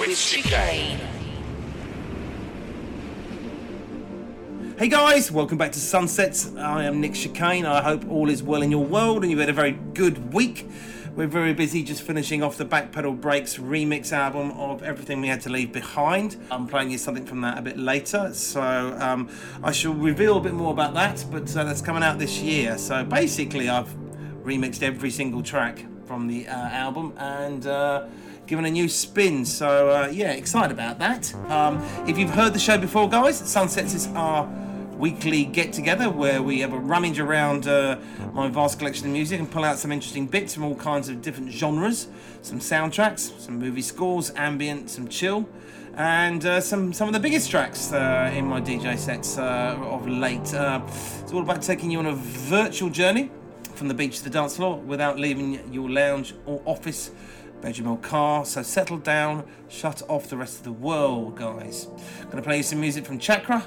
with Chicane. Hey guys, welcome back to Sunsets. I am Nick Chicane. I hope all is well in your world and you've had a very good week. We're very busy just finishing off the Backpedal Breaks remix album of Everything We Had to Leave Behind. I'm playing you something from that a bit later, so um, I shall reveal a bit more about that, but uh, that's coming out this year. So basically, I've remixed every single track from the uh, album and uh, given a new spin. So uh, yeah, excited about that. Um, if you've heard the show before, guys, Sunsets is our weekly get together where we have a rummage around uh, my vast collection of music and pull out some interesting bits from all kinds of different genres, some soundtracks, some movie scores, ambient, some chill. And uh, some some of the biggest tracks uh, in my DJ sets uh, of late. Uh, it's all about taking you on a virtual journey from the beach to the dance floor without leaving your lounge or office, bedroom or car. So settle down, shut off the rest of the world, guys. Gonna play you some music from Chakra,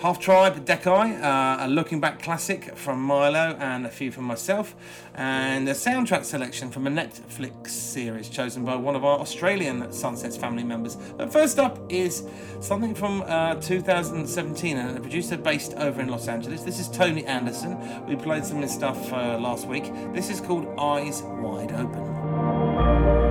Halftribe, Dekai, uh, a looking back classic from Mylo, and a few from myself, and a soundtrack selection from a Netflix series chosen by one of our Australian Sunsets family members. But first up is something from uh, 2017, and a producer based over in Los Angeles. This is Tony Anderson. We played some of his stuff uh, last week. This is called Eyes Wide Open. Eyes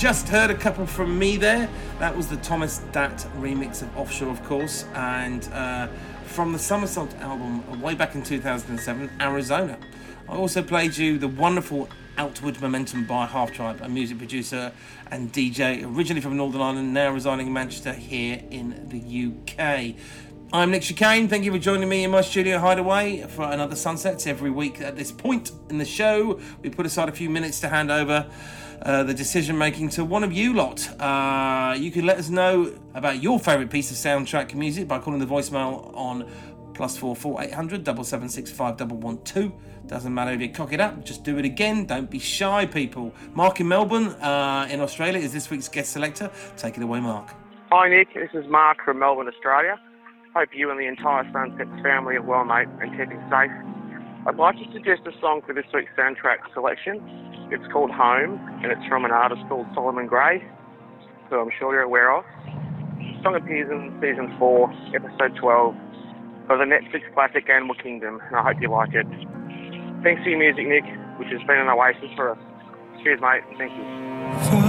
just heard a couple from me there. That was the Thomas Datt remix of Offshore, of course, and uh, from the Somersault album way back in 2007, Arizona. I also played you the wonderful Outward Momentum by Halftribe, a music producer and DJ originally from Northern Ireland, now residing in Manchester here in the UK. I'm Nick Chicane. Thank you for joining me in my studio hideaway for another Sunsets every week. At this point in the show, we put aside a few minutes to hand over uh, the decision making to one of you lot. Uh, you can let us know about your favourite piece of soundtrack music by calling the voicemail on plus four four eight hundred double seven six five double one two. Doesn't matter if you cock it up, just do it again. Don't be shy, people. Mark in Melbourne, uh, in Australia, is this week's guest selector. Take it away, Mark. Hi, Nick. This is Mark from Melbourne, Australia. Hope you and the entire Sunsets family are well, mate, and keeping safe. I'd like to suggest a song for this week's soundtrack selection. It's called Home, and it's from an artist called Solomon Grey, who I'm sure you're aware of. The song appears in season 4, episode 12 of the Netflix classic Animal Kingdom, and I hope you like it. Thanks for your music, Nick, which has been an oasis for us. Cheers, mate. Thank you.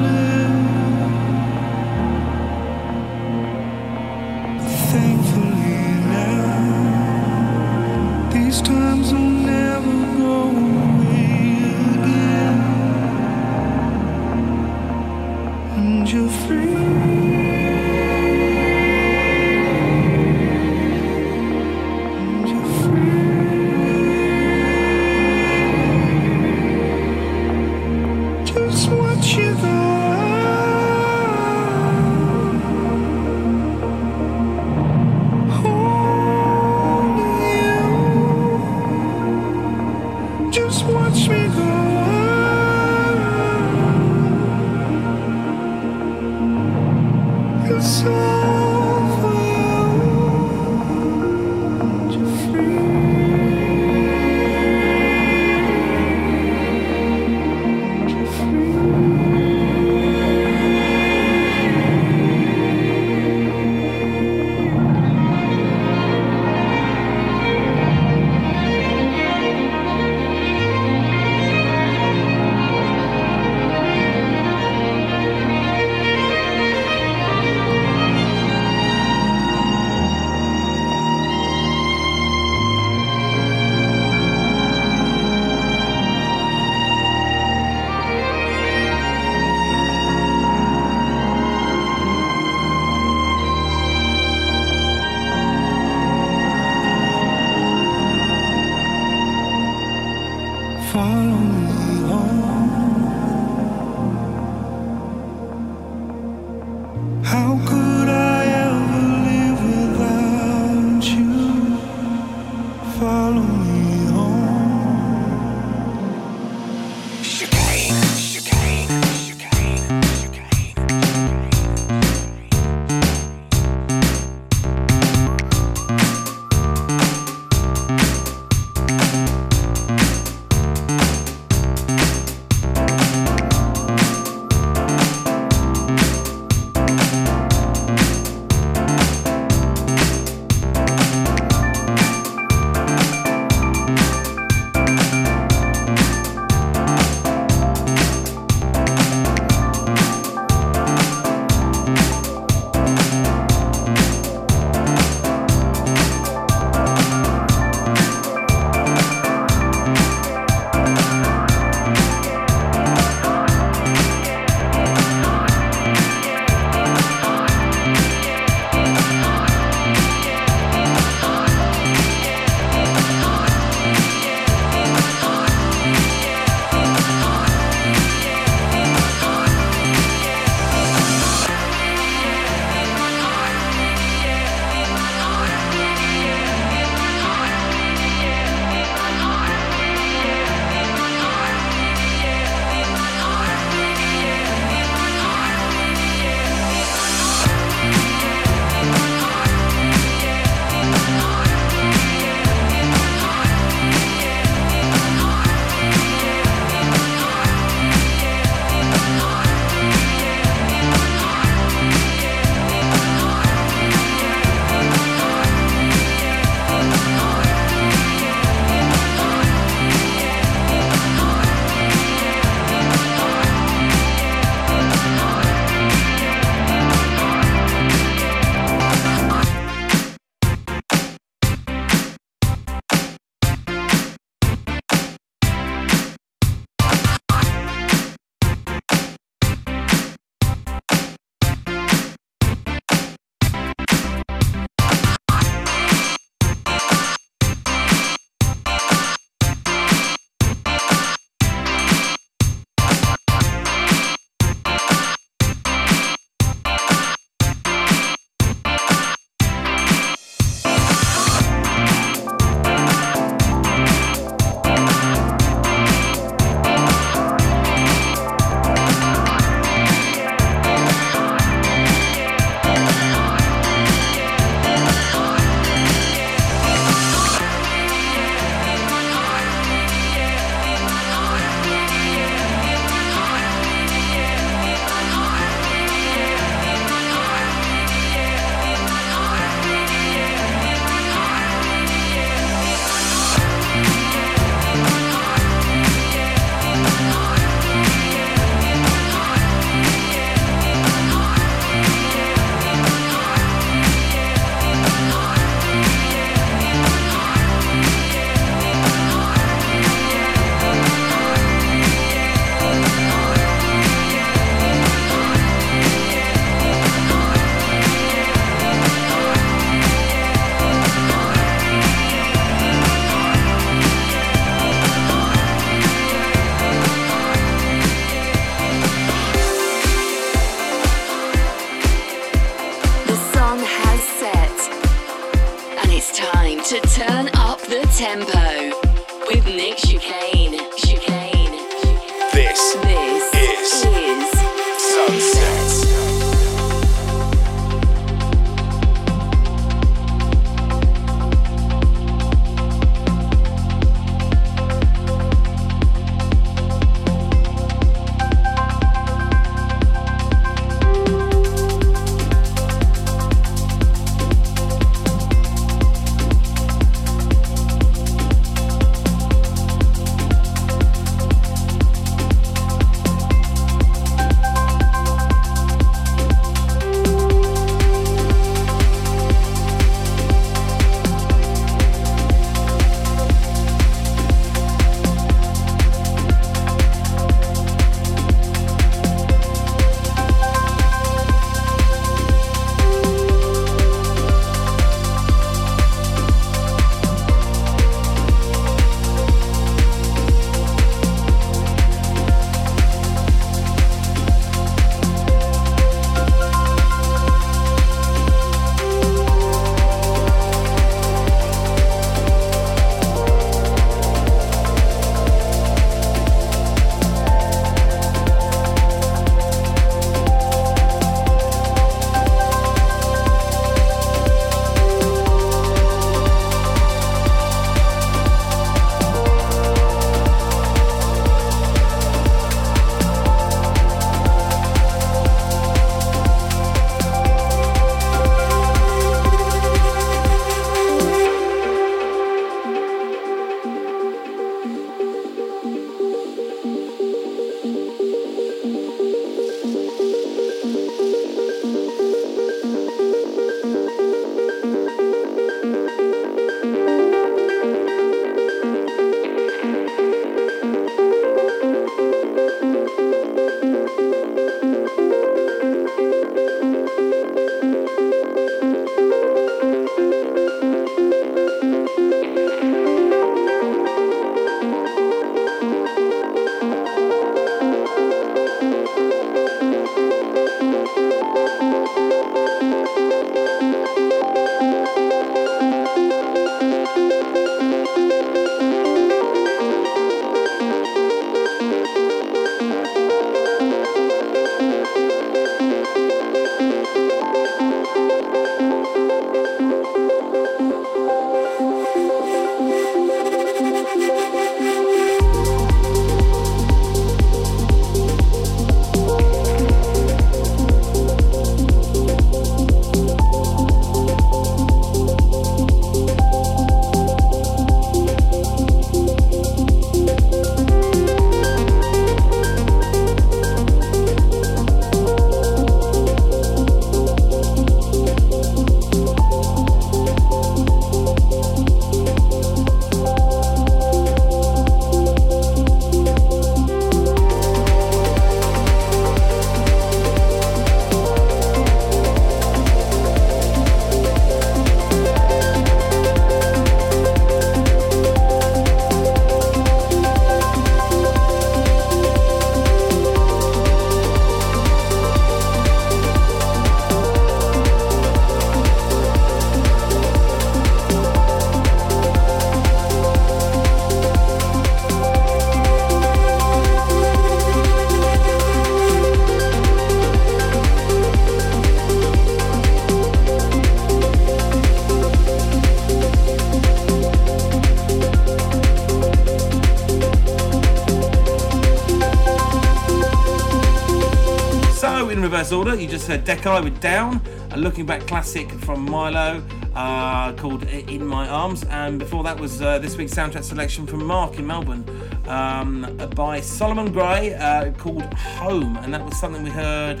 You just with Down, a looking back classic from Mylo uh, called In My Arms, and before that was uh, this week's soundtrack selection from Mark in Melbourne um, by Solomon Grey uh, called Home, and that was something we heard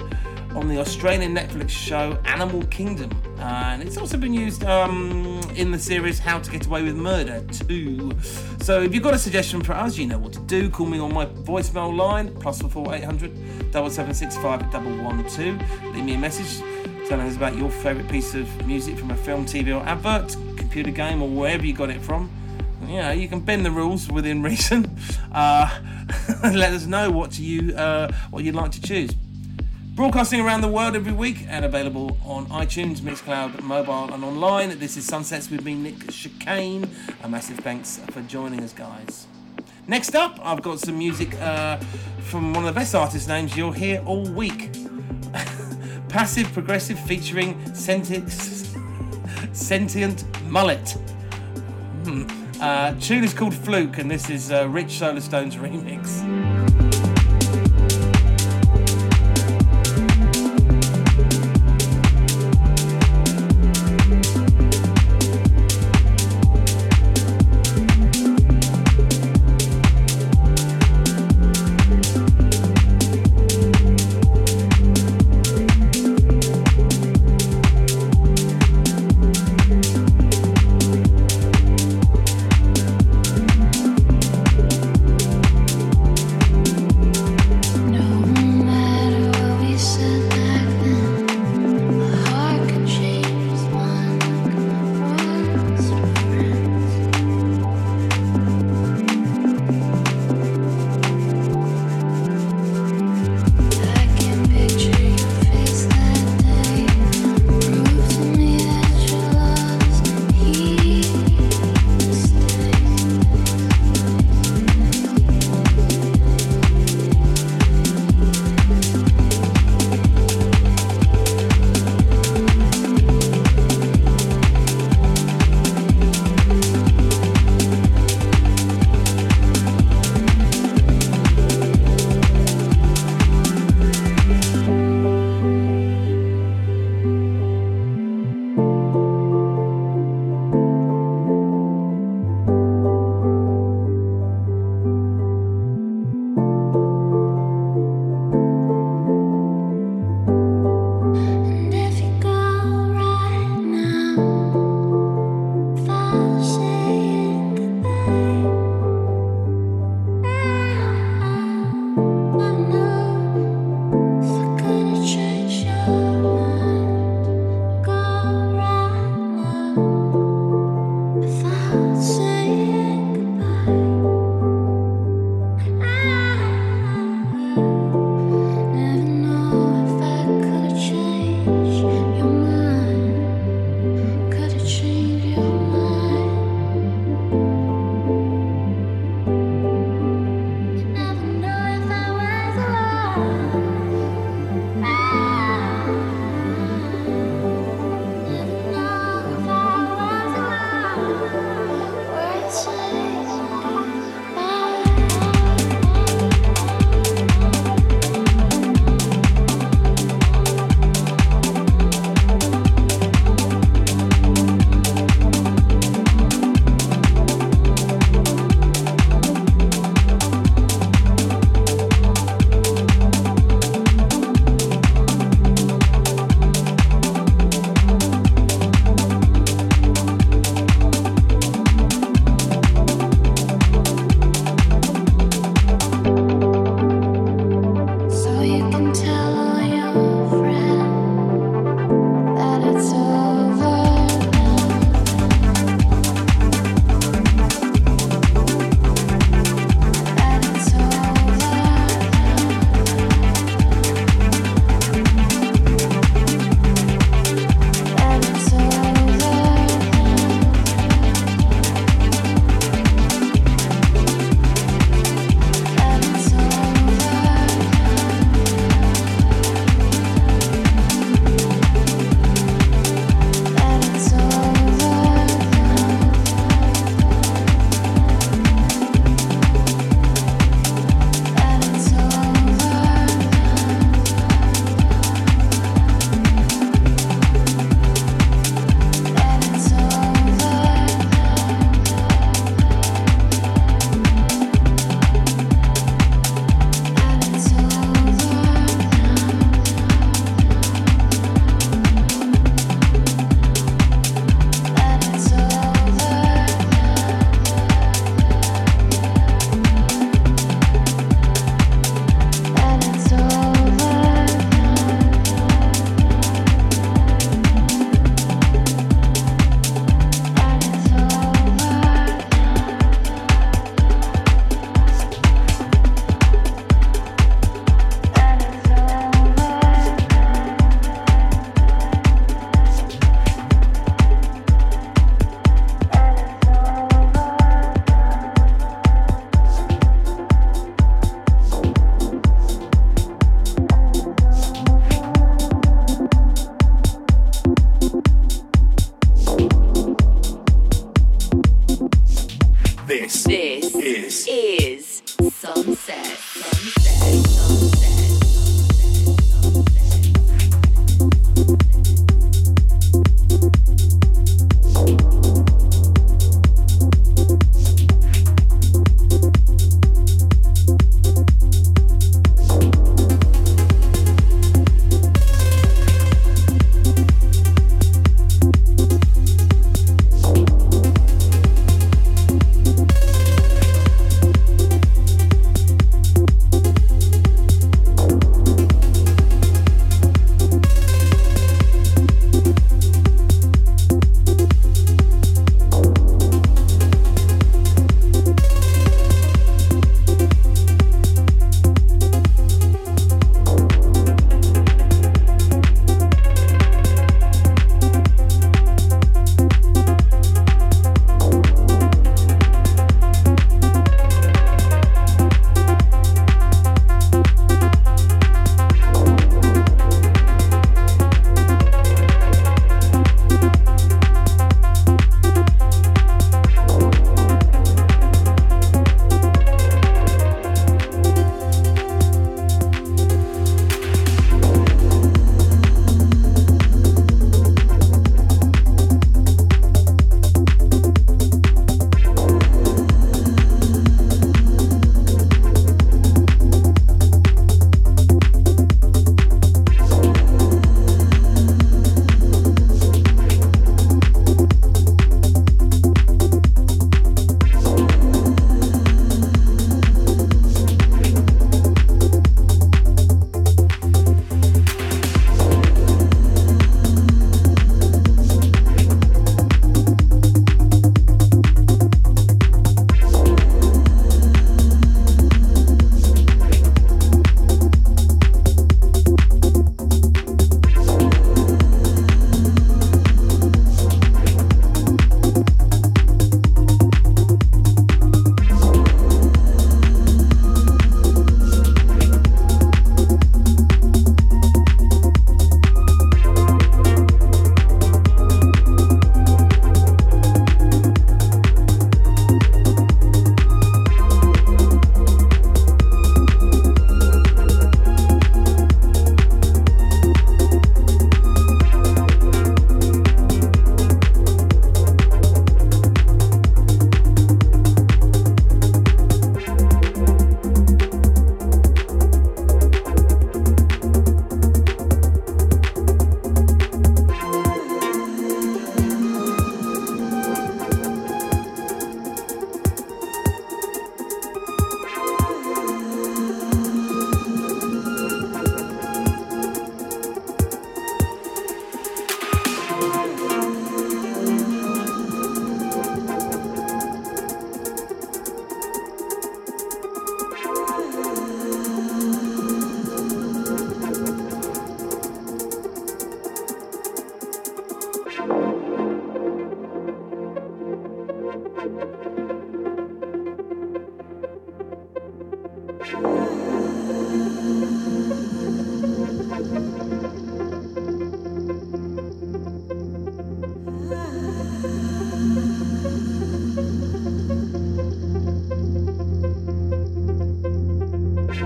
on the Australian Netflix show Animal Kingdom. and it's also been used um, in the series How to Get Away with Murder too. So if you've got a suggestion for us, you know what to do. Call me on my voicemail line, plus four eight hundred double seven six five double one two. Leave me a message telling us about your favourite piece of music from a film, TV, or advert, computer game, or wherever you got it from. You know, you can bend the rules within reason. Uh, let us know what you uh, what you'd like to choose. Broadcasting around the world every week and available on iTunes, Mixcloud, mobile, and online. This is Sunsets with me, Nick Chicane. A massive thanks for joining us, guys. Next up, I've got some music uh, from one of the best artist names you'll hear all week. Passive Progressive featuring Sentient, Sentient Mullet. Hmm. Uh, tune is called Fluke, and this is uh, Rich Solarstone's remix. This, this is, is Sunset. sunset, sunset.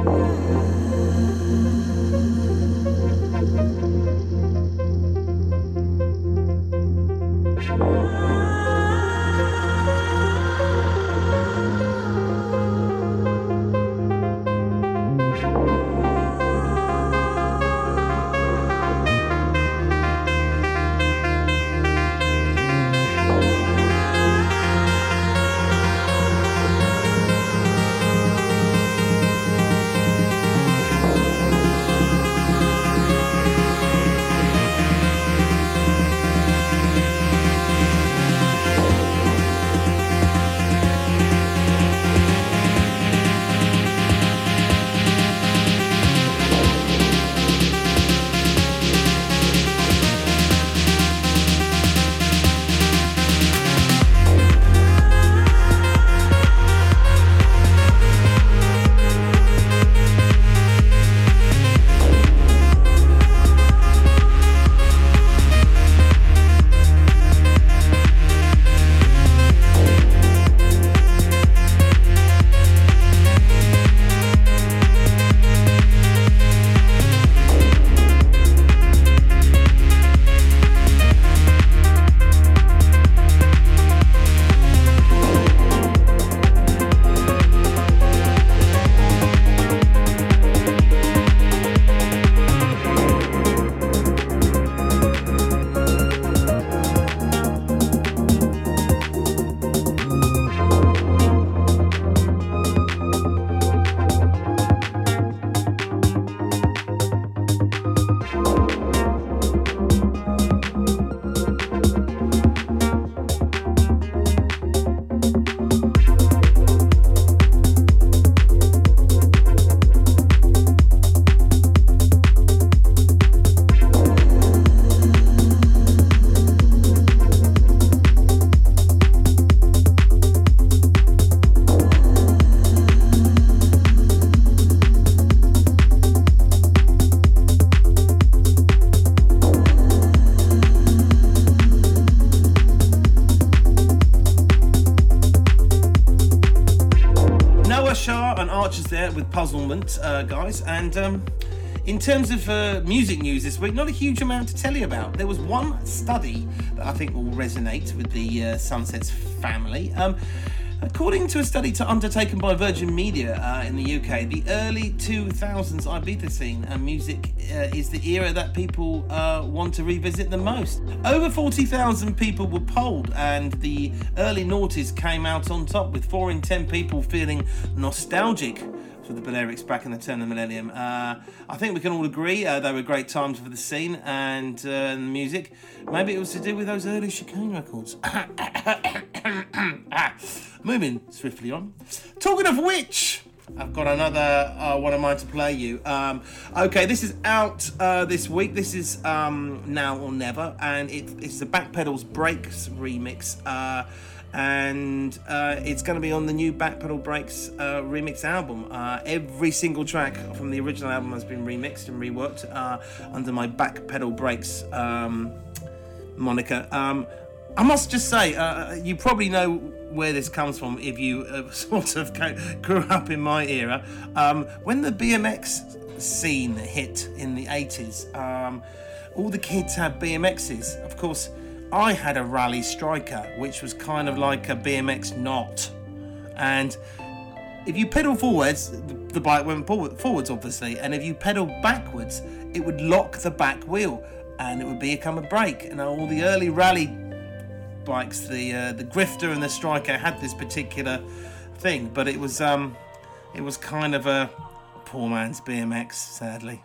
try. Uh, guys. And um, in terms of uh, music news this week, not a huge amount to tell you about. There was one study that I think will resonate with the uh, Sunsets family. Um, According to a study to undertaken by Virgin Media uh, in the UK, the early 2000s Ibiza scene and music uh, is the era that people uh, want to revisit the most. Over 40,000 people were polled, and the early noughties came out on top, with 4 in 10 people feeling nostalgic for the Balearics back in the turn of the millennium. Uh, I think we can all agree uh, they were great times for the scene and, uh, the music. Maybe it was to do with those early chicane records. Moving swiftly on. Talking of which. I've got another uh, one of mine to play you. Um, okay, this is out uh, this week. This is um, Now or Never, and it, it's the Backpedals Brakes remix. Uh, and uh, it's going to be on the new Backpedal Brakes uh, remix album. Uh, every single track from the original album has been remixed and reworked uh, under my Backpedal Brakes um, moniker. Um, I must just say, uh, you probably know where this comes from if you sort of grew up in my era. Um, when the BMX scene hit in the 80s, um, all the kids had BMXs. Of course, I had a Raleigh Striker, which was kind of like a BMX knot. And if you pedal forwards, the bike went forwards, obviously. And if you pedal backwards, it would lock the back wheel and it would become a brake. And all the early rally bikes, the uh, the Grifter and the Striker had this particular thing, but it was um, it was kind of a poor man's BMX, sadly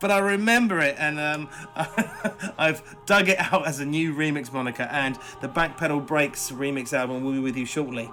but I remember it, and um, I've dug it out as a new remix moniker. And the Backpedal Brakes remix album will be with you shortly.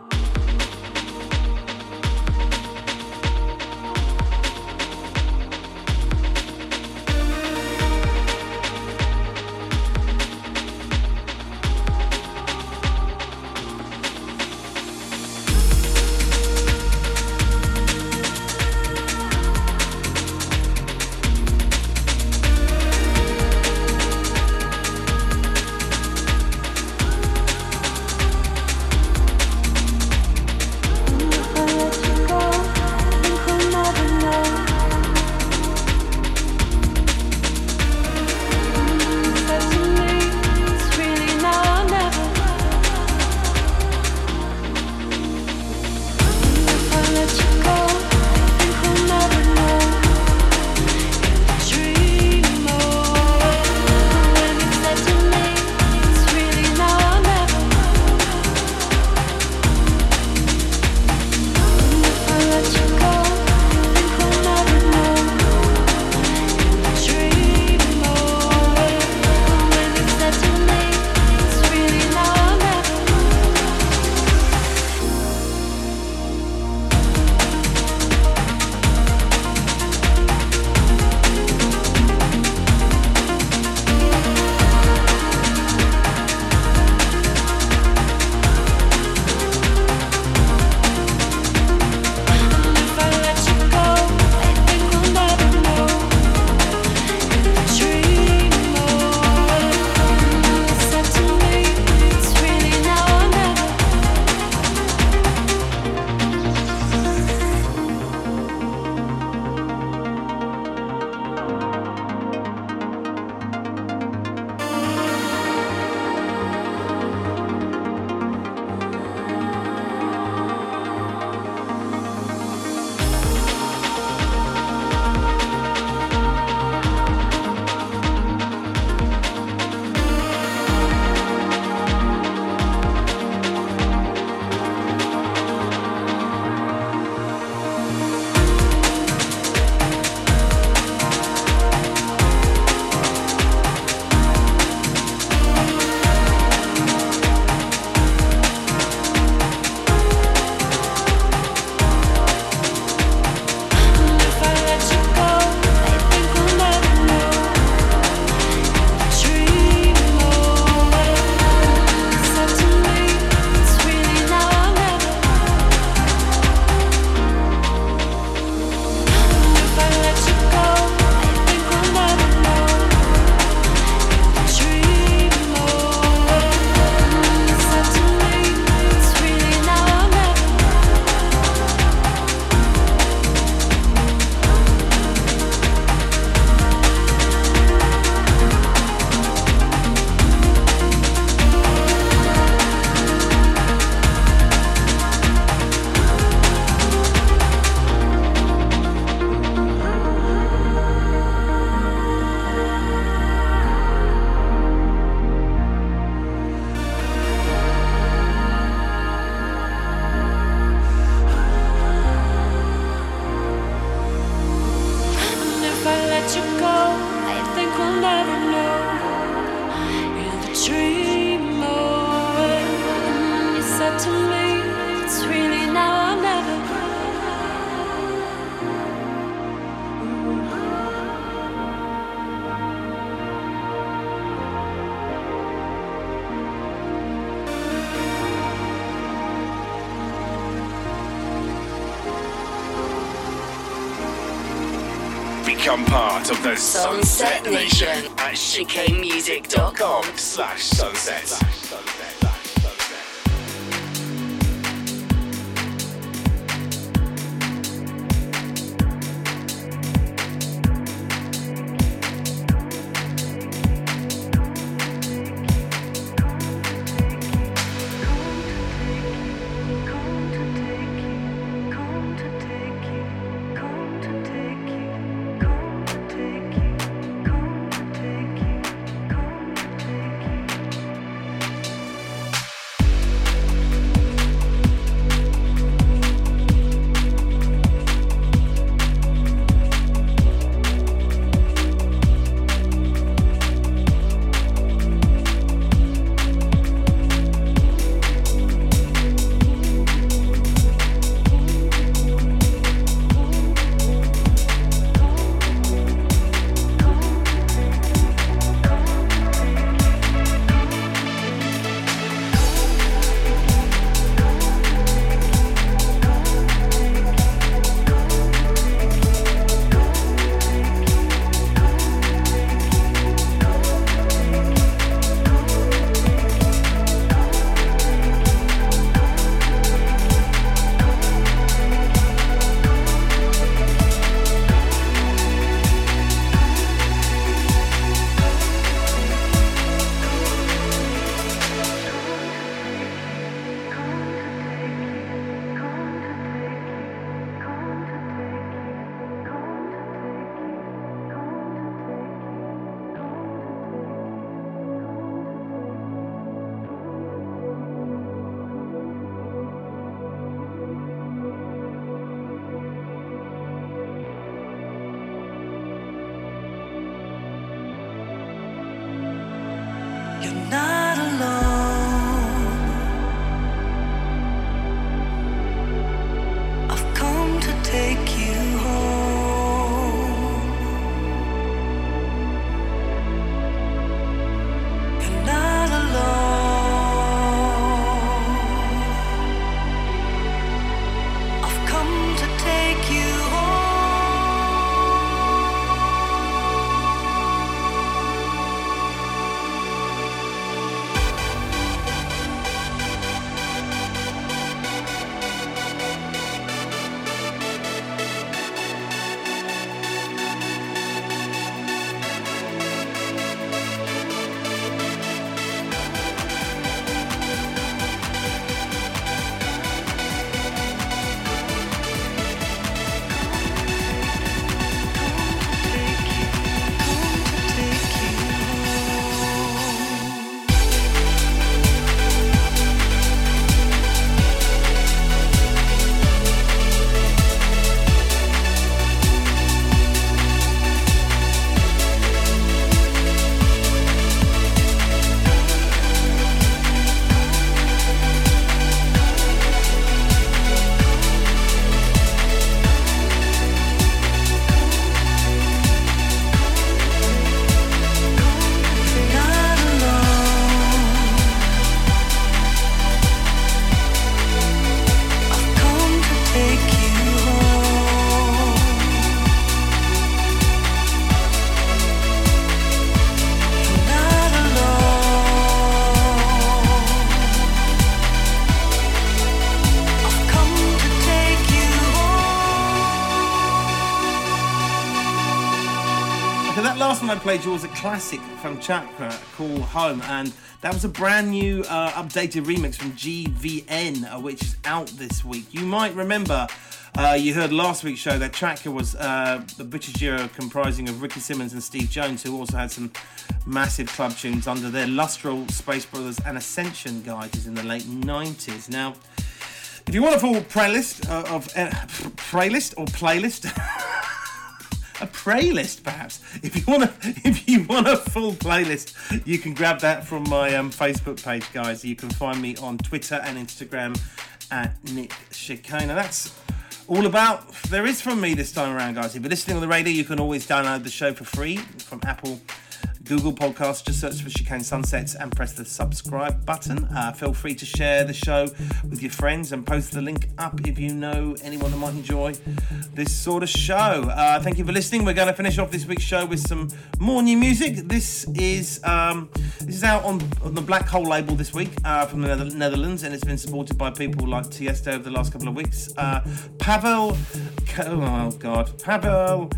Of the Sunset Nation at chicanemusic.com. slash sunset. Played was a classic from Chakra called Home, and that was a brand new uh, updated remix from GVN, uh, which is out this week. You might remember. Uh, you heard last week's show that Chakra was uh, the British duo comprising of Ricky Simmons and Steve Jones, who also had some massive club tunes under their Lustral, Space Brothers, and Ascension guides in the late 90s. Now, if you want a full playlist uh, of uh, playlist or playlist a playlist, perhaps. If you want a, if you want a full playlist, you can grab that from my um, Facebook page, guys. You can find me on Twitter and Instagram at Nick Chicane. Now that's all about there is from me this time around, guys. If you're listening on the radio, you can always download the show for free from Apple Google Podcast, just search for Chicane Sunsets and press the subscribe button. Uh, feel free to share the show with your friends and post the link up if you know anyone that might enjoy this sort of show. Uh, thank you for listening. We're going to finish off this week's show with some more new music. This is um, this is out on, on the Black Hole label this week uh, from the Netherlands, and it's been supported by people like Tiesto over the last couple of weeks. Uh, Pavel, oh God, Pavel.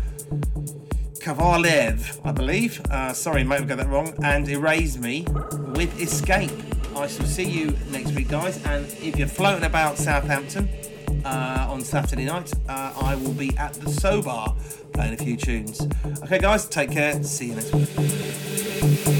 Kovalev, I believe. Uh, sorry, might have got that wrong. And Erase Me with Escape. I shall see you next week, guys. And if you're floating about Southampton uh, on Saturday night, uh, I will be at the Sobar playing a few tunes. Okay, guys, take care. See you next week.